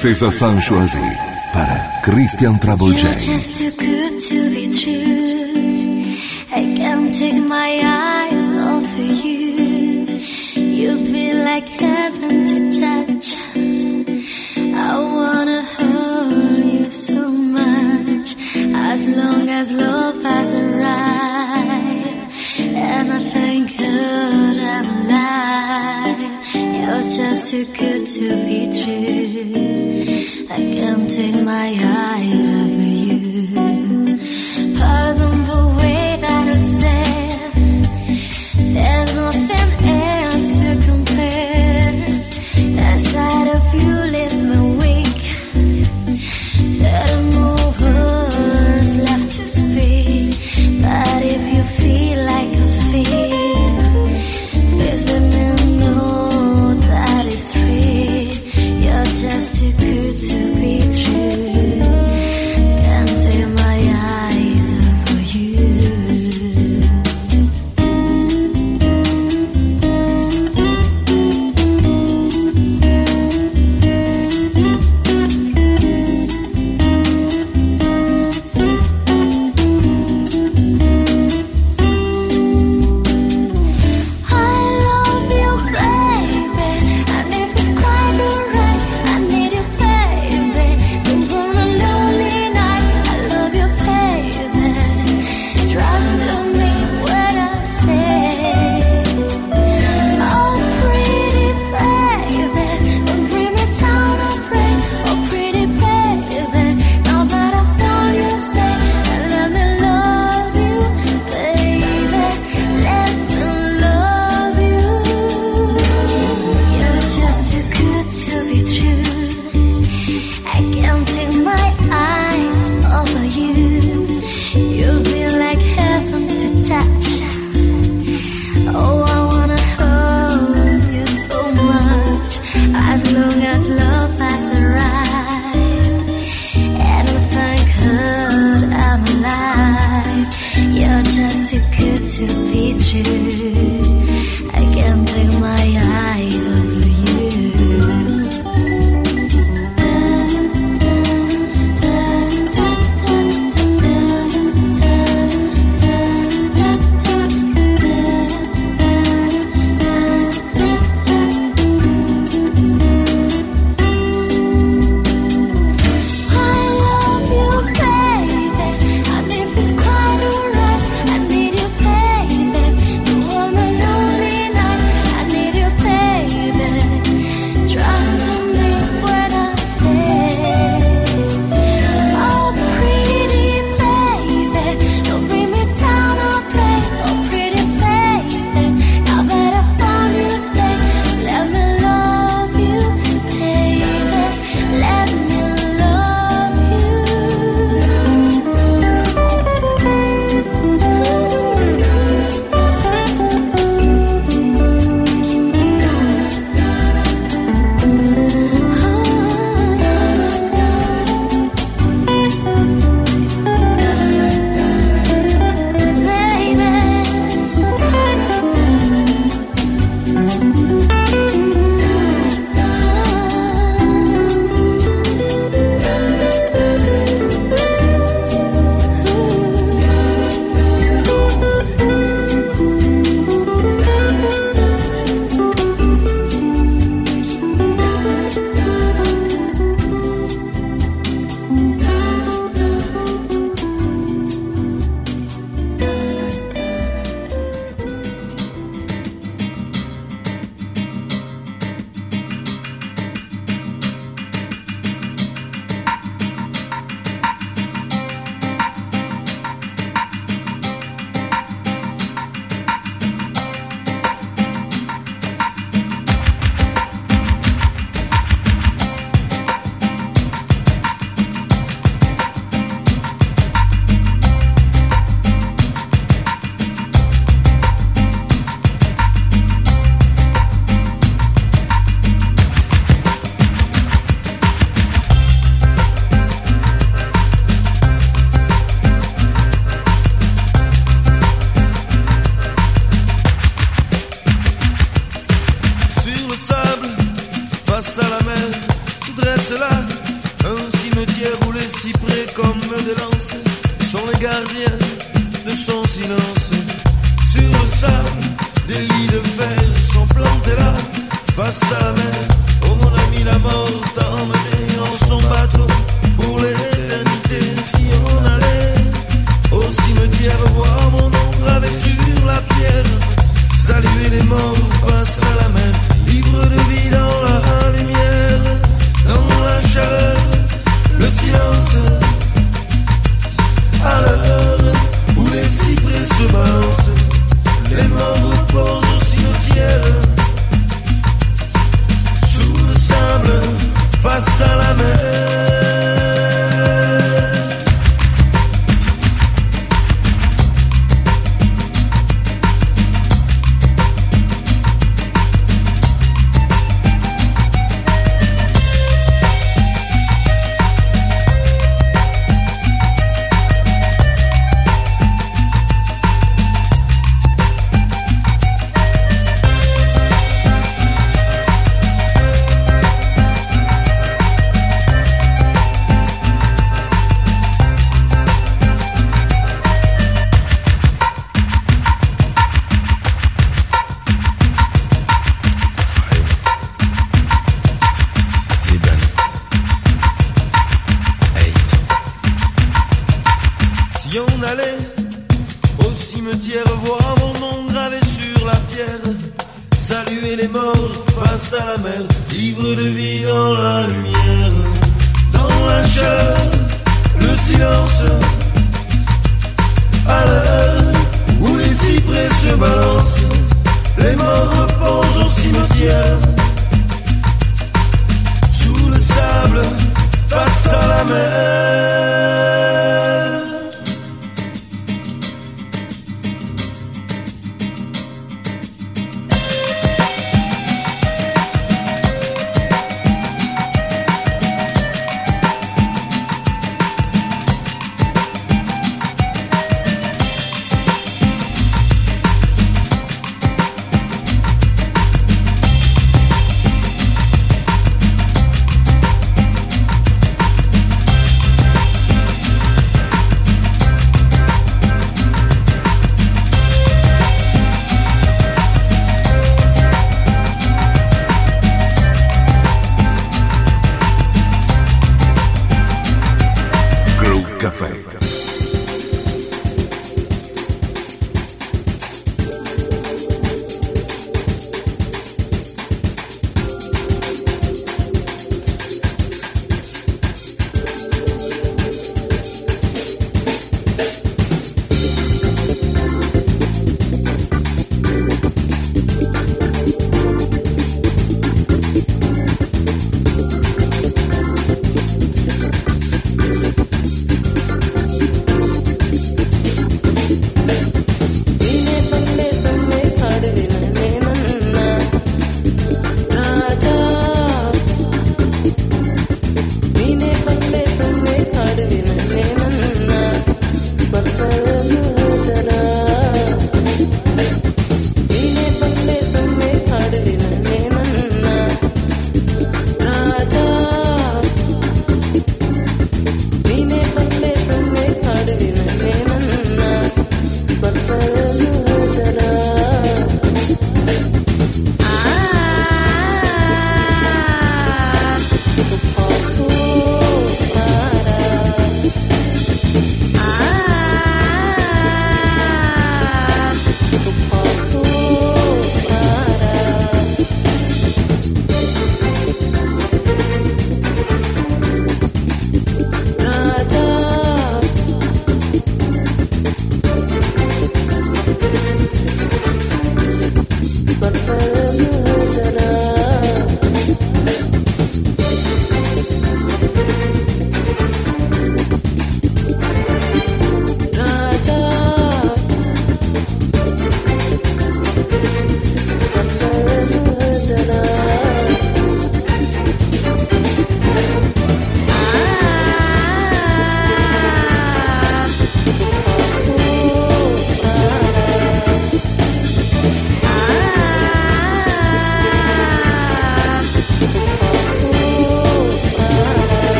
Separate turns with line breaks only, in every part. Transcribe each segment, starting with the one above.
Princesa Sanchoisie para Christian Travolger.
just too good to be true. I can't take my eyes off.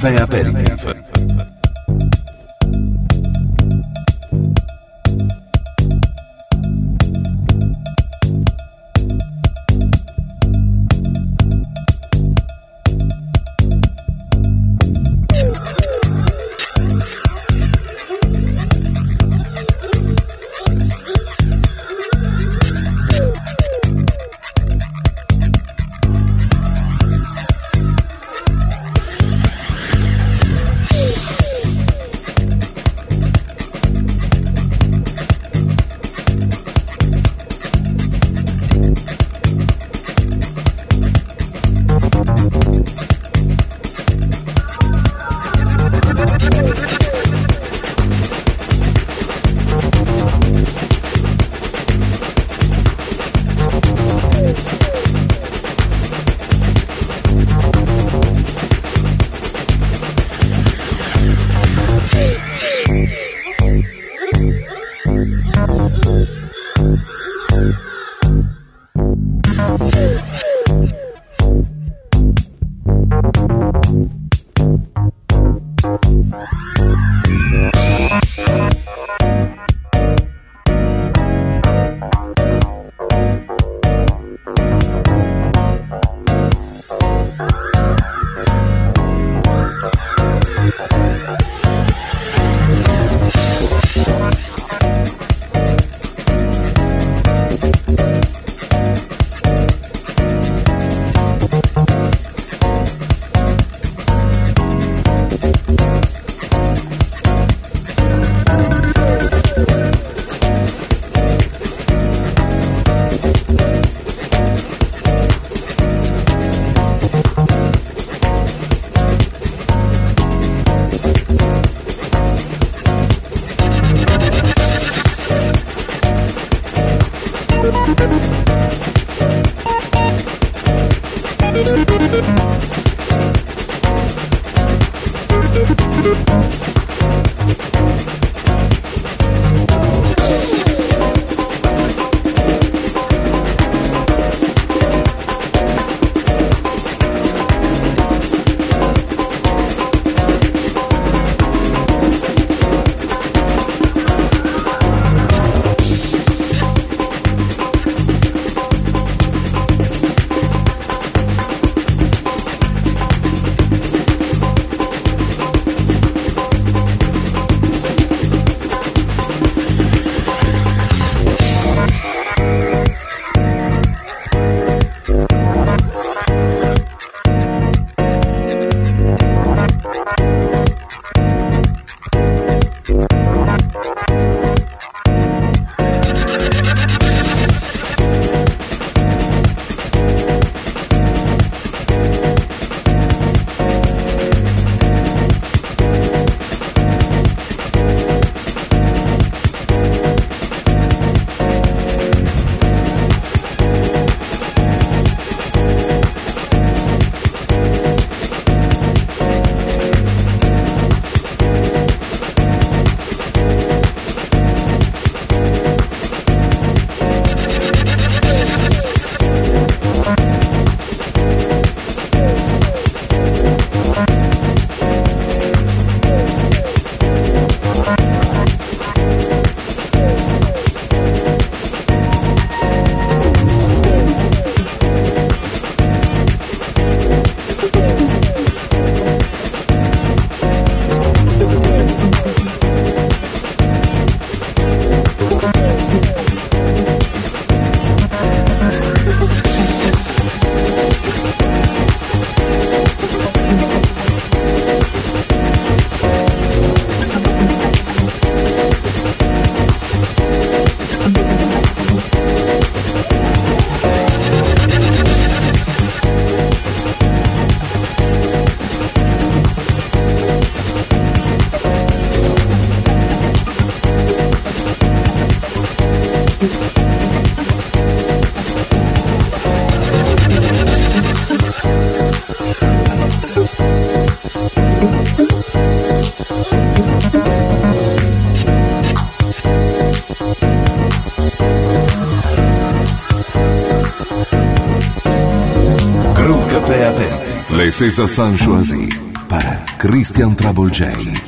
Café Aperitif. César Sanchoisi para Christian Trouble J.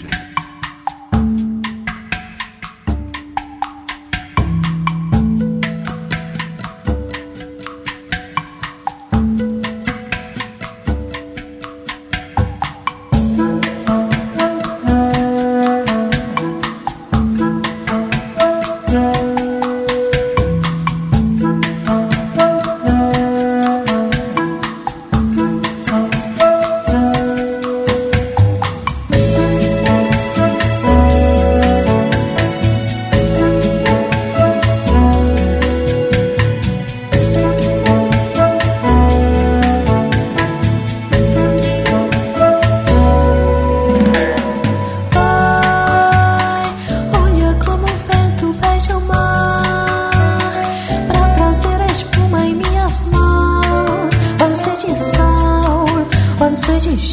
继续。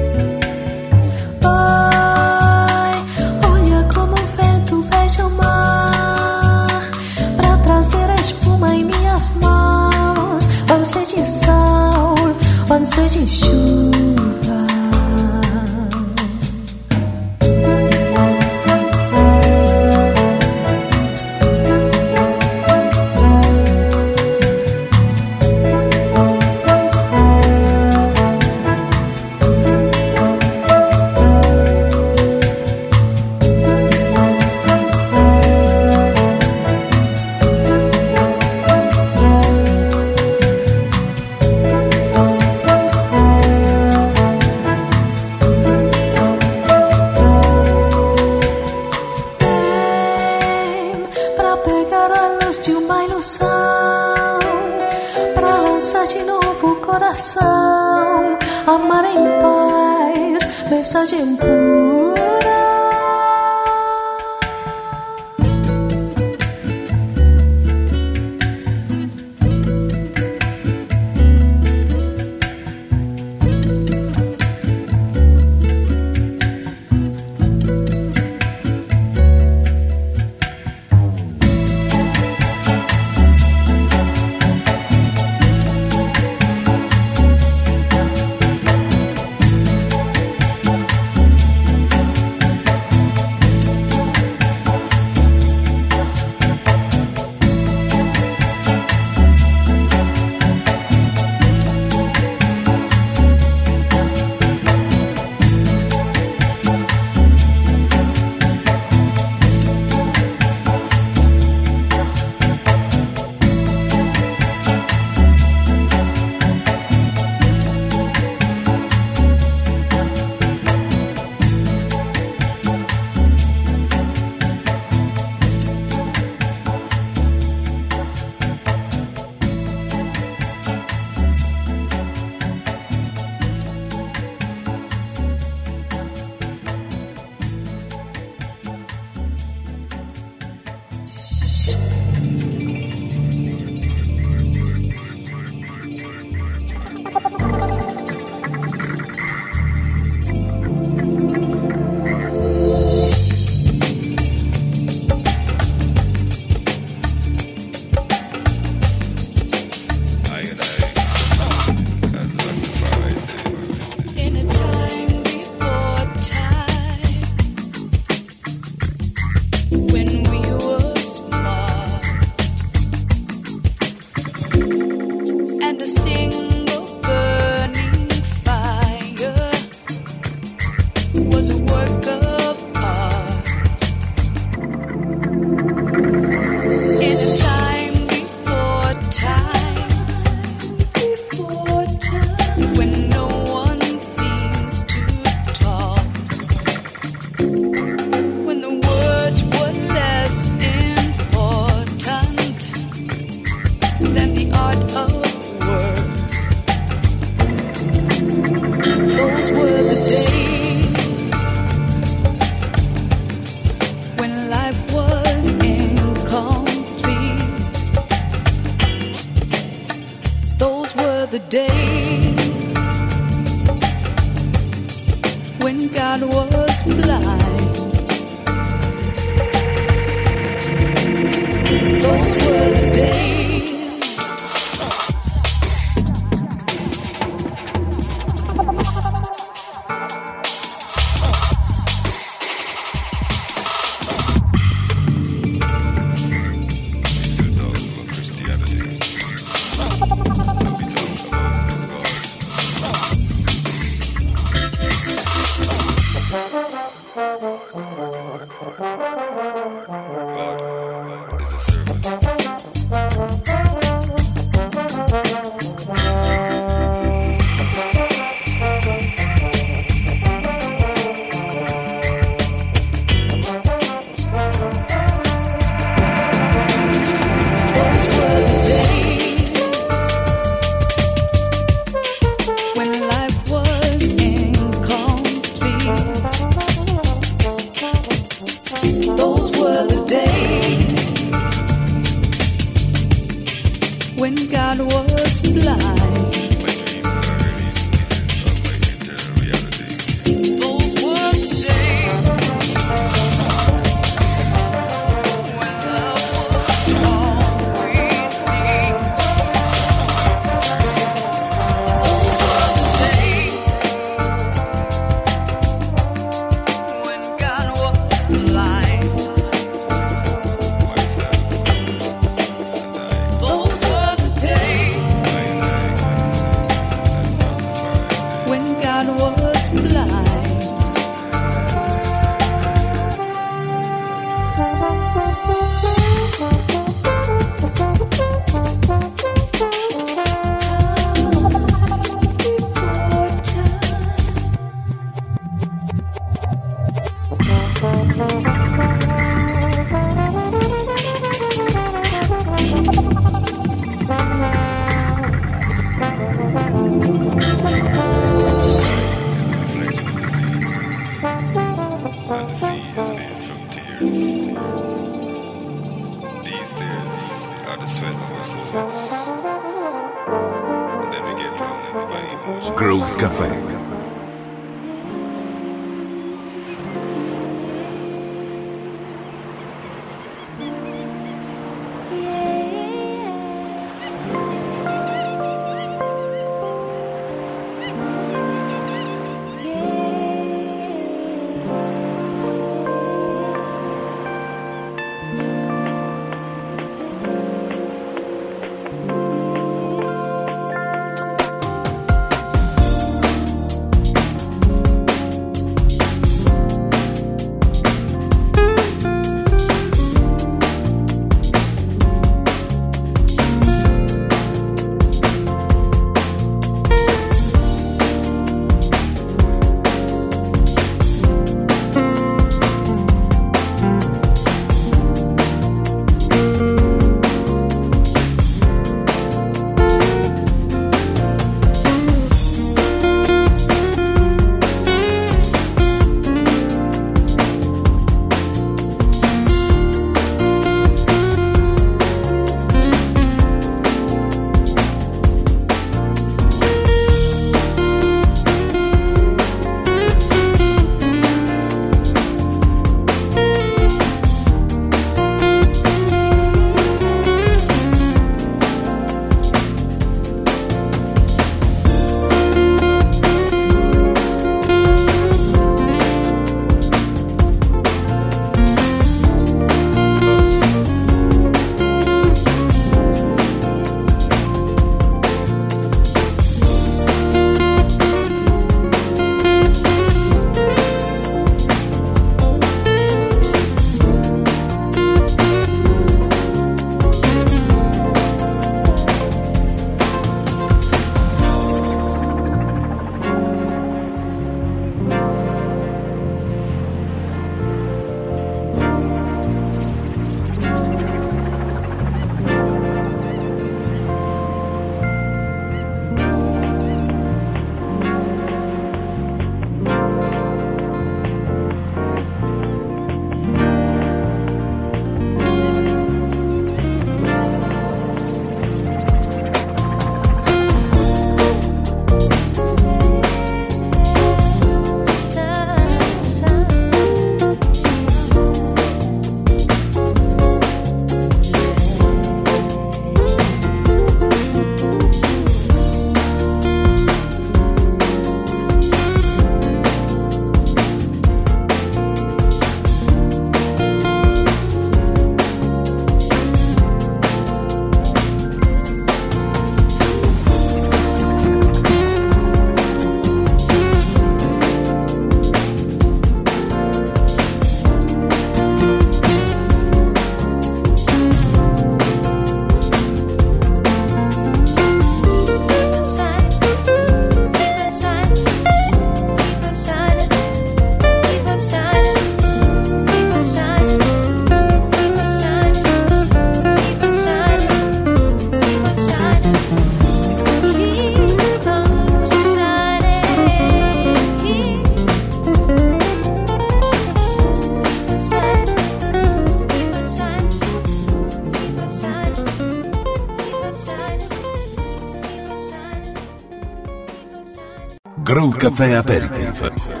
Grow Café Aperitif.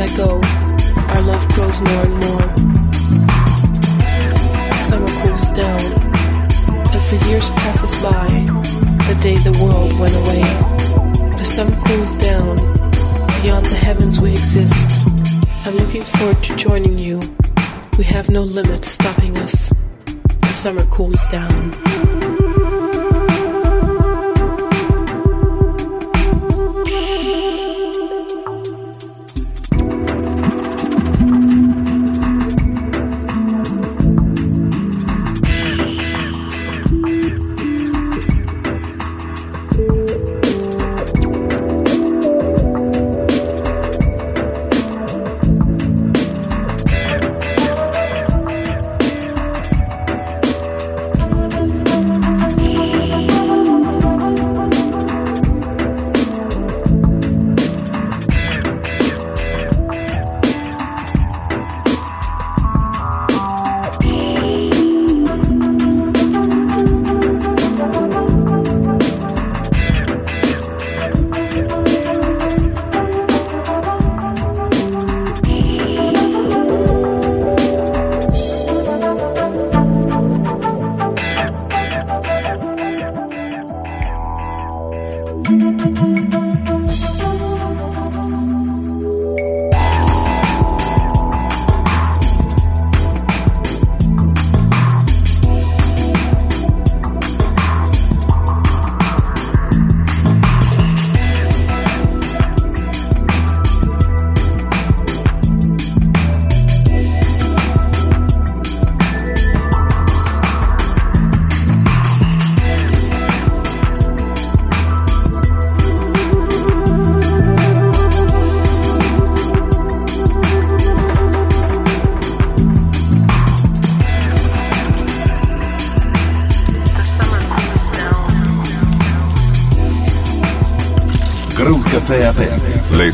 I go.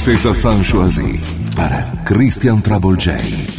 César Sanchoisi para Christian Travolgei.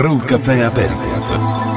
Crew Café Aperitif.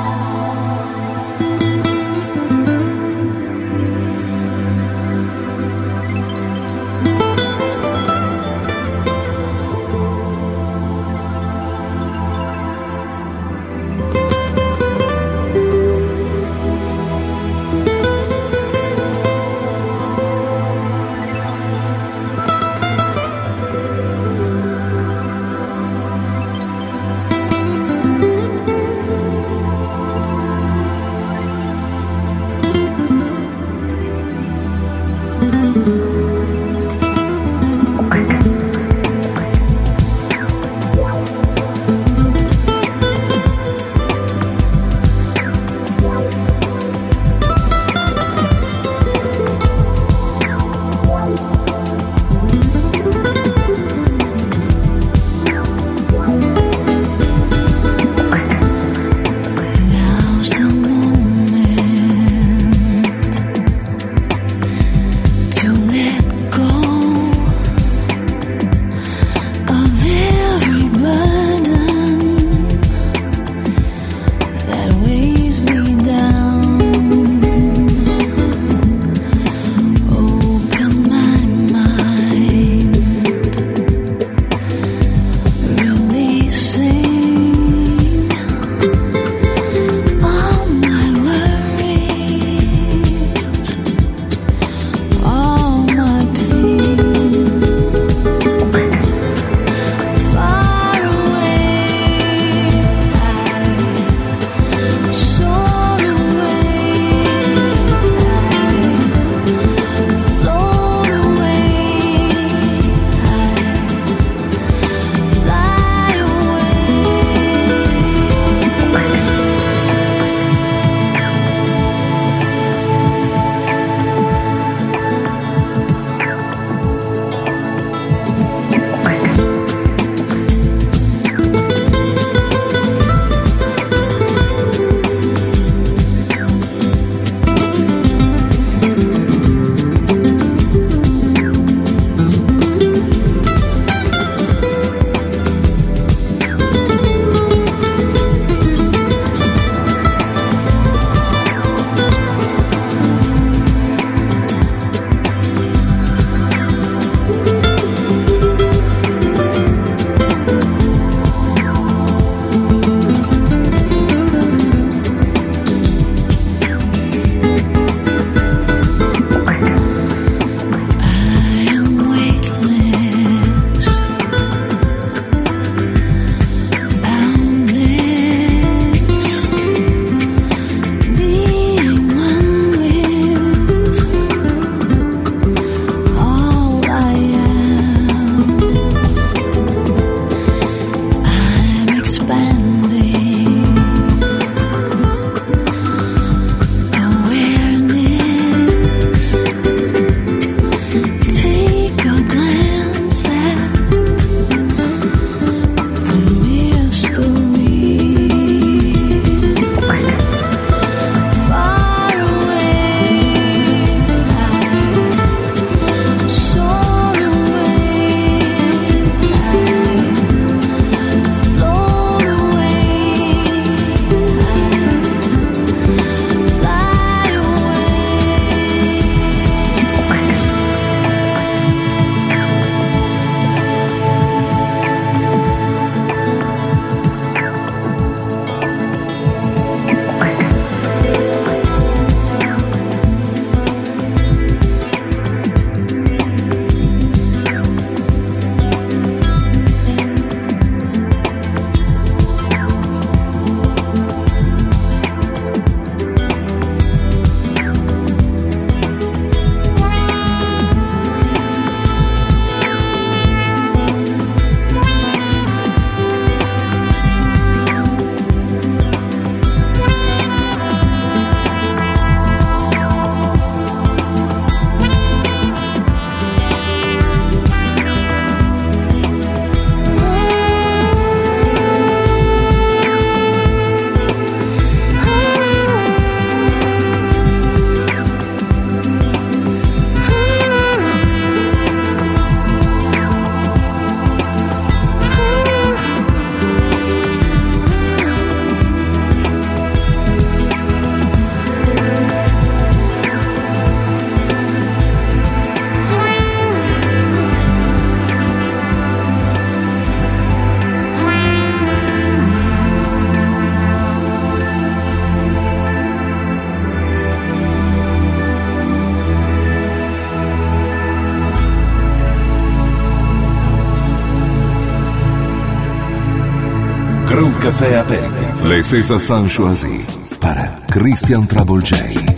Aperitif. Les César San Choisi para Christian Trouble J.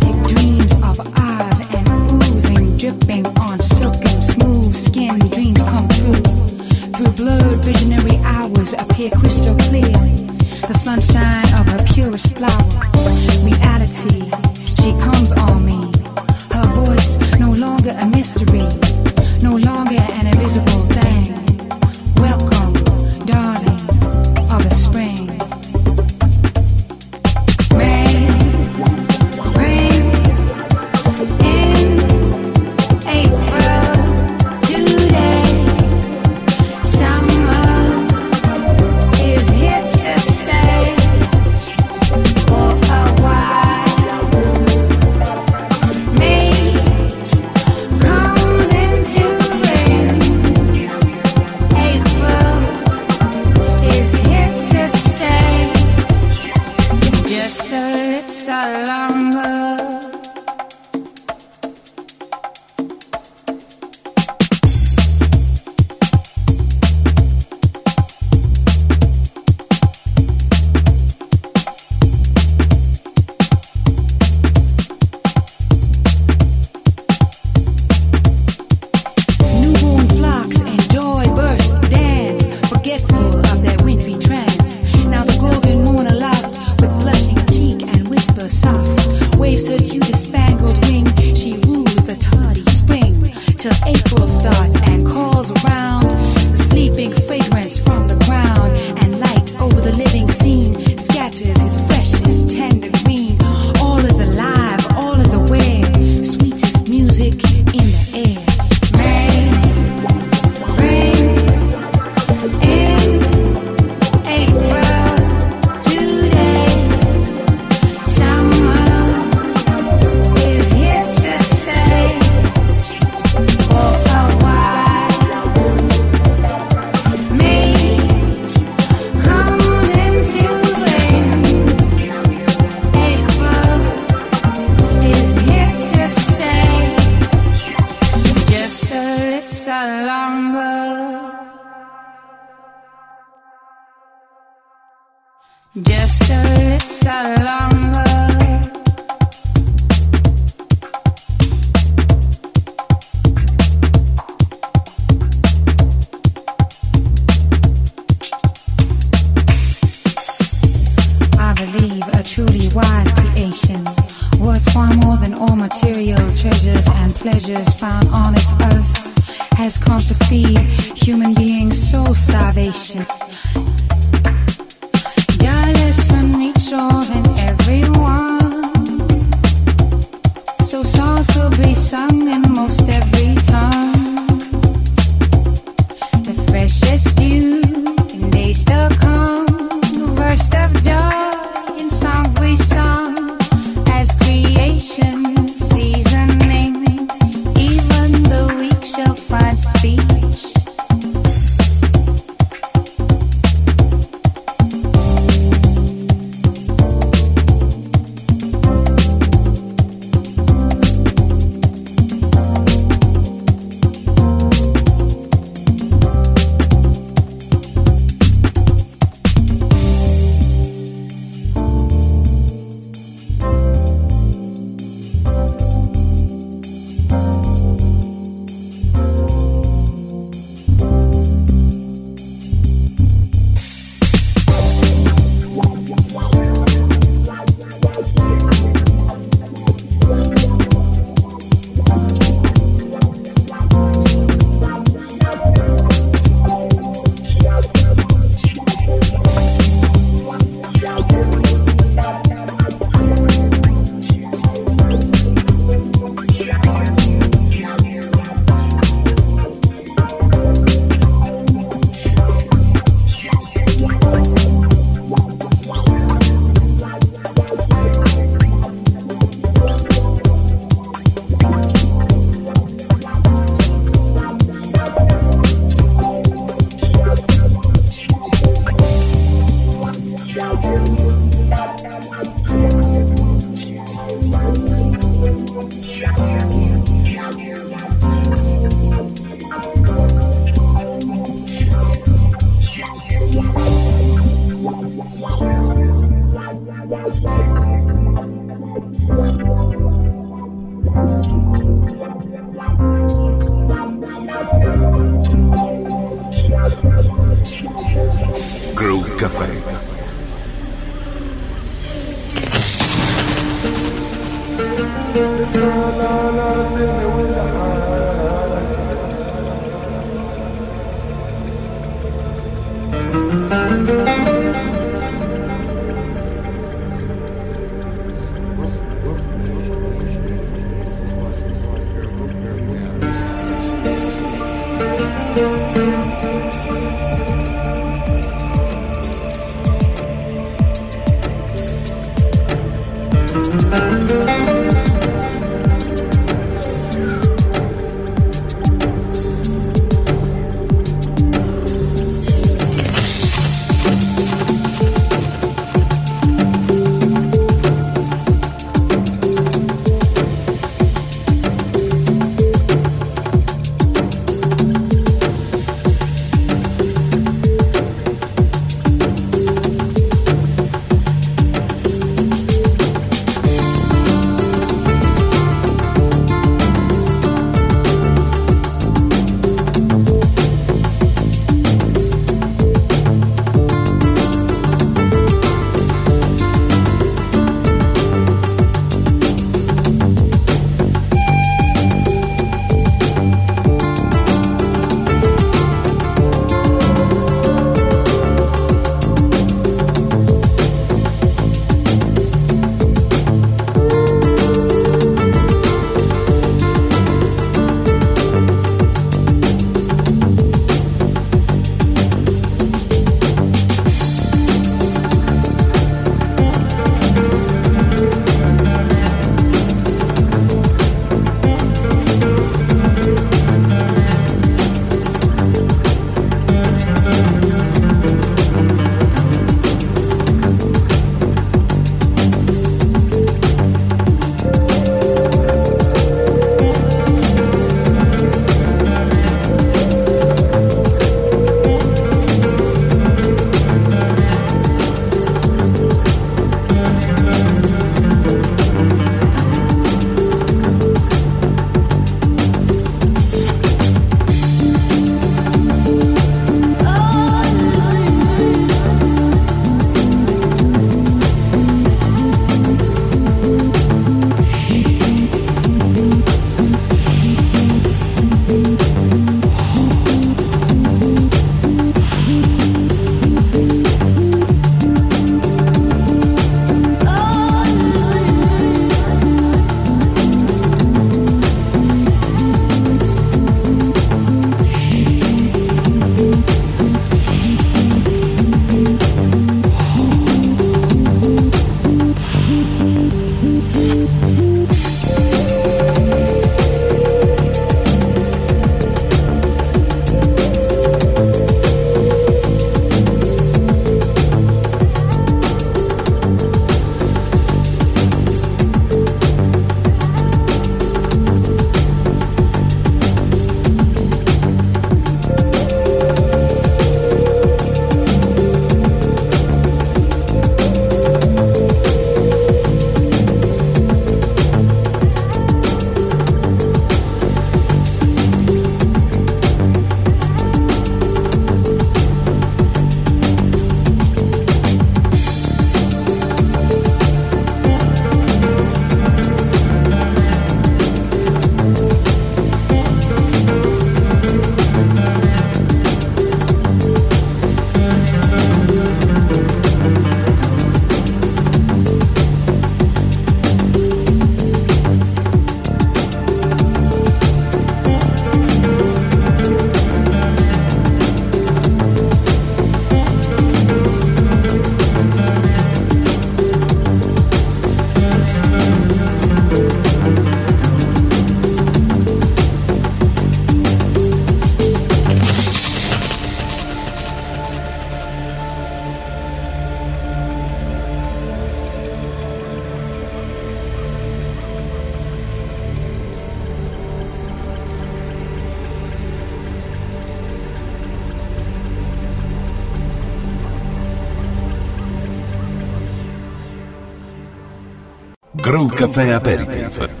Caffè Aperitif.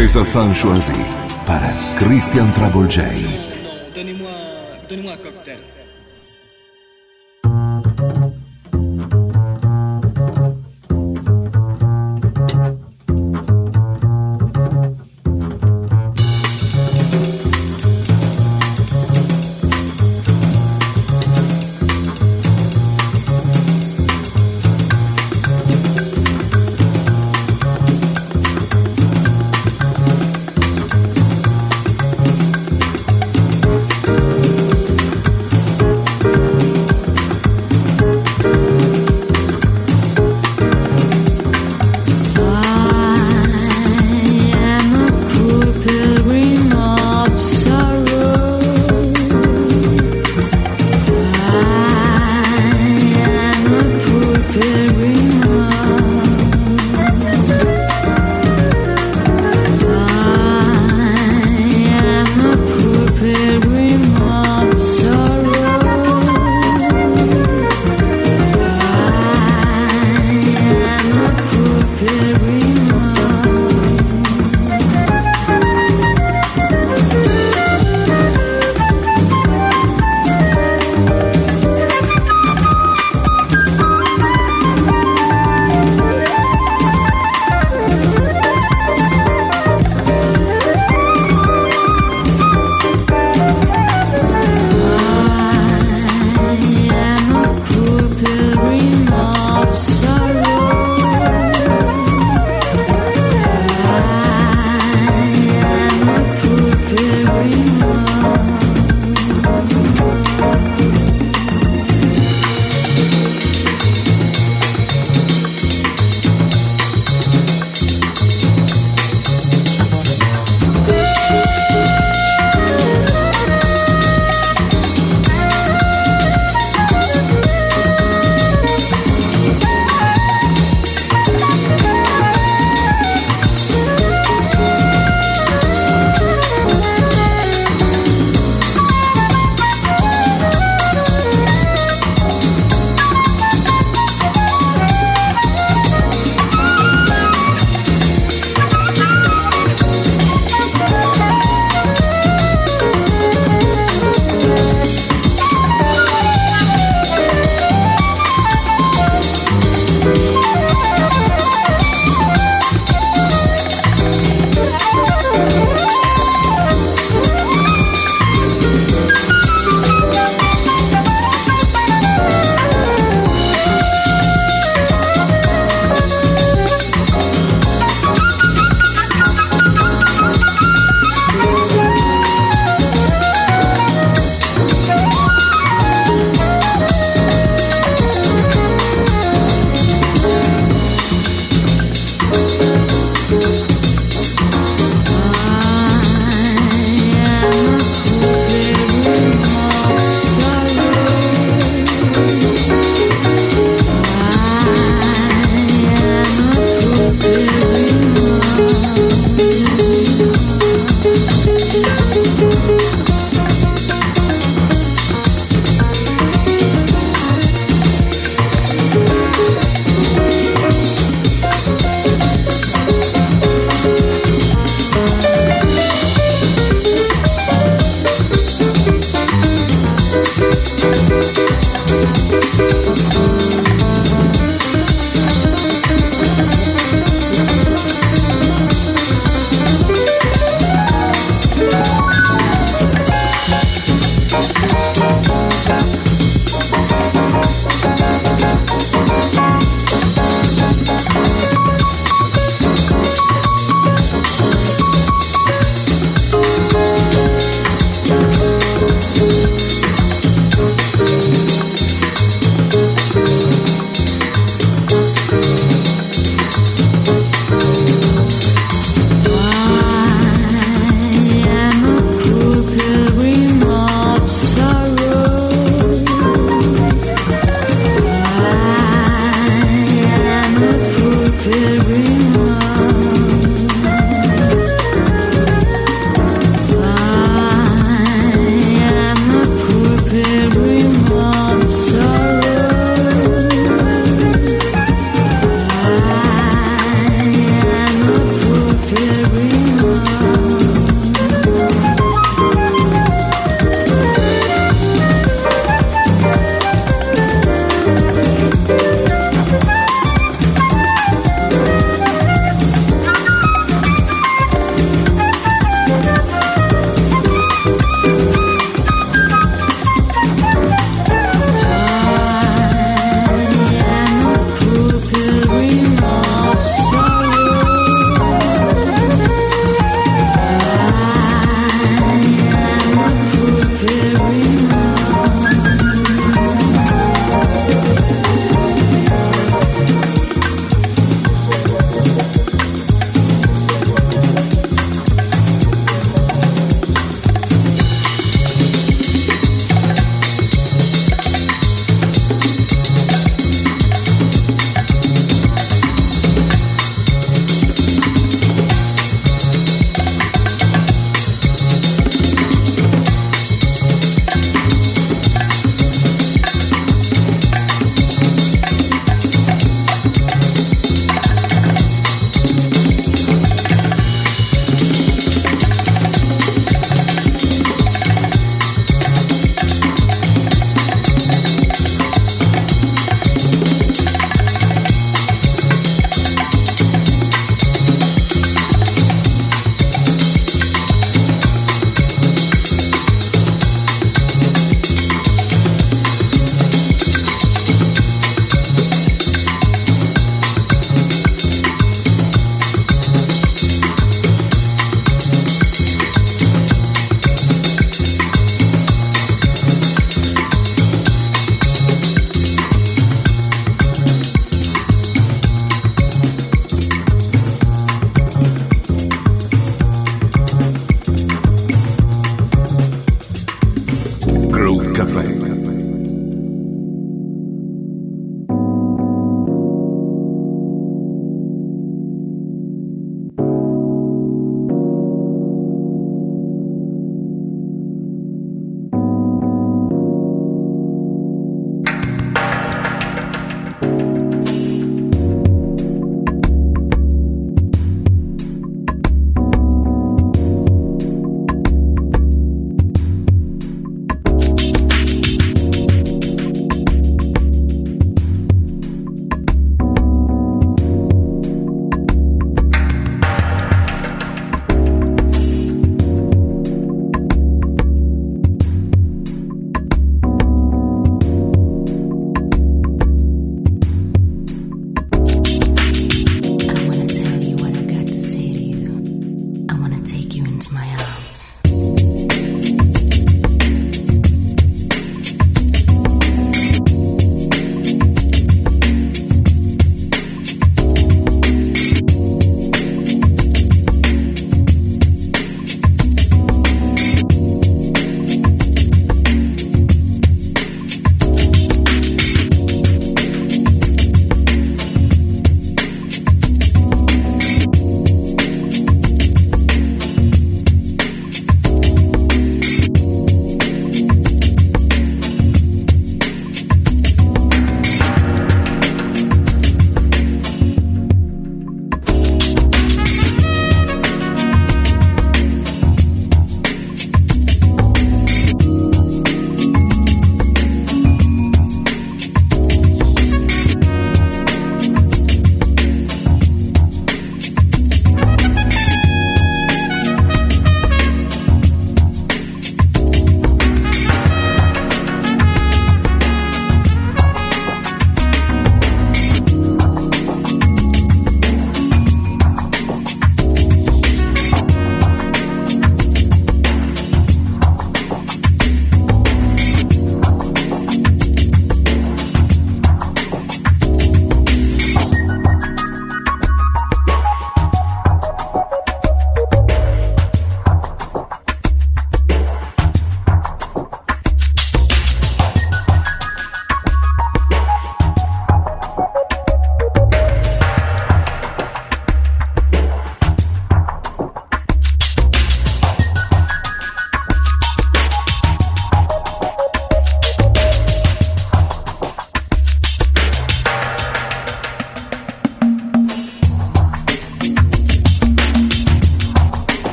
Apéritif. Les César sont choisis par Christian.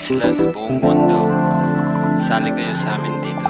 Isla sa buong mundo. Sali kayo sa amin dito.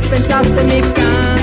pensarse
mi cara.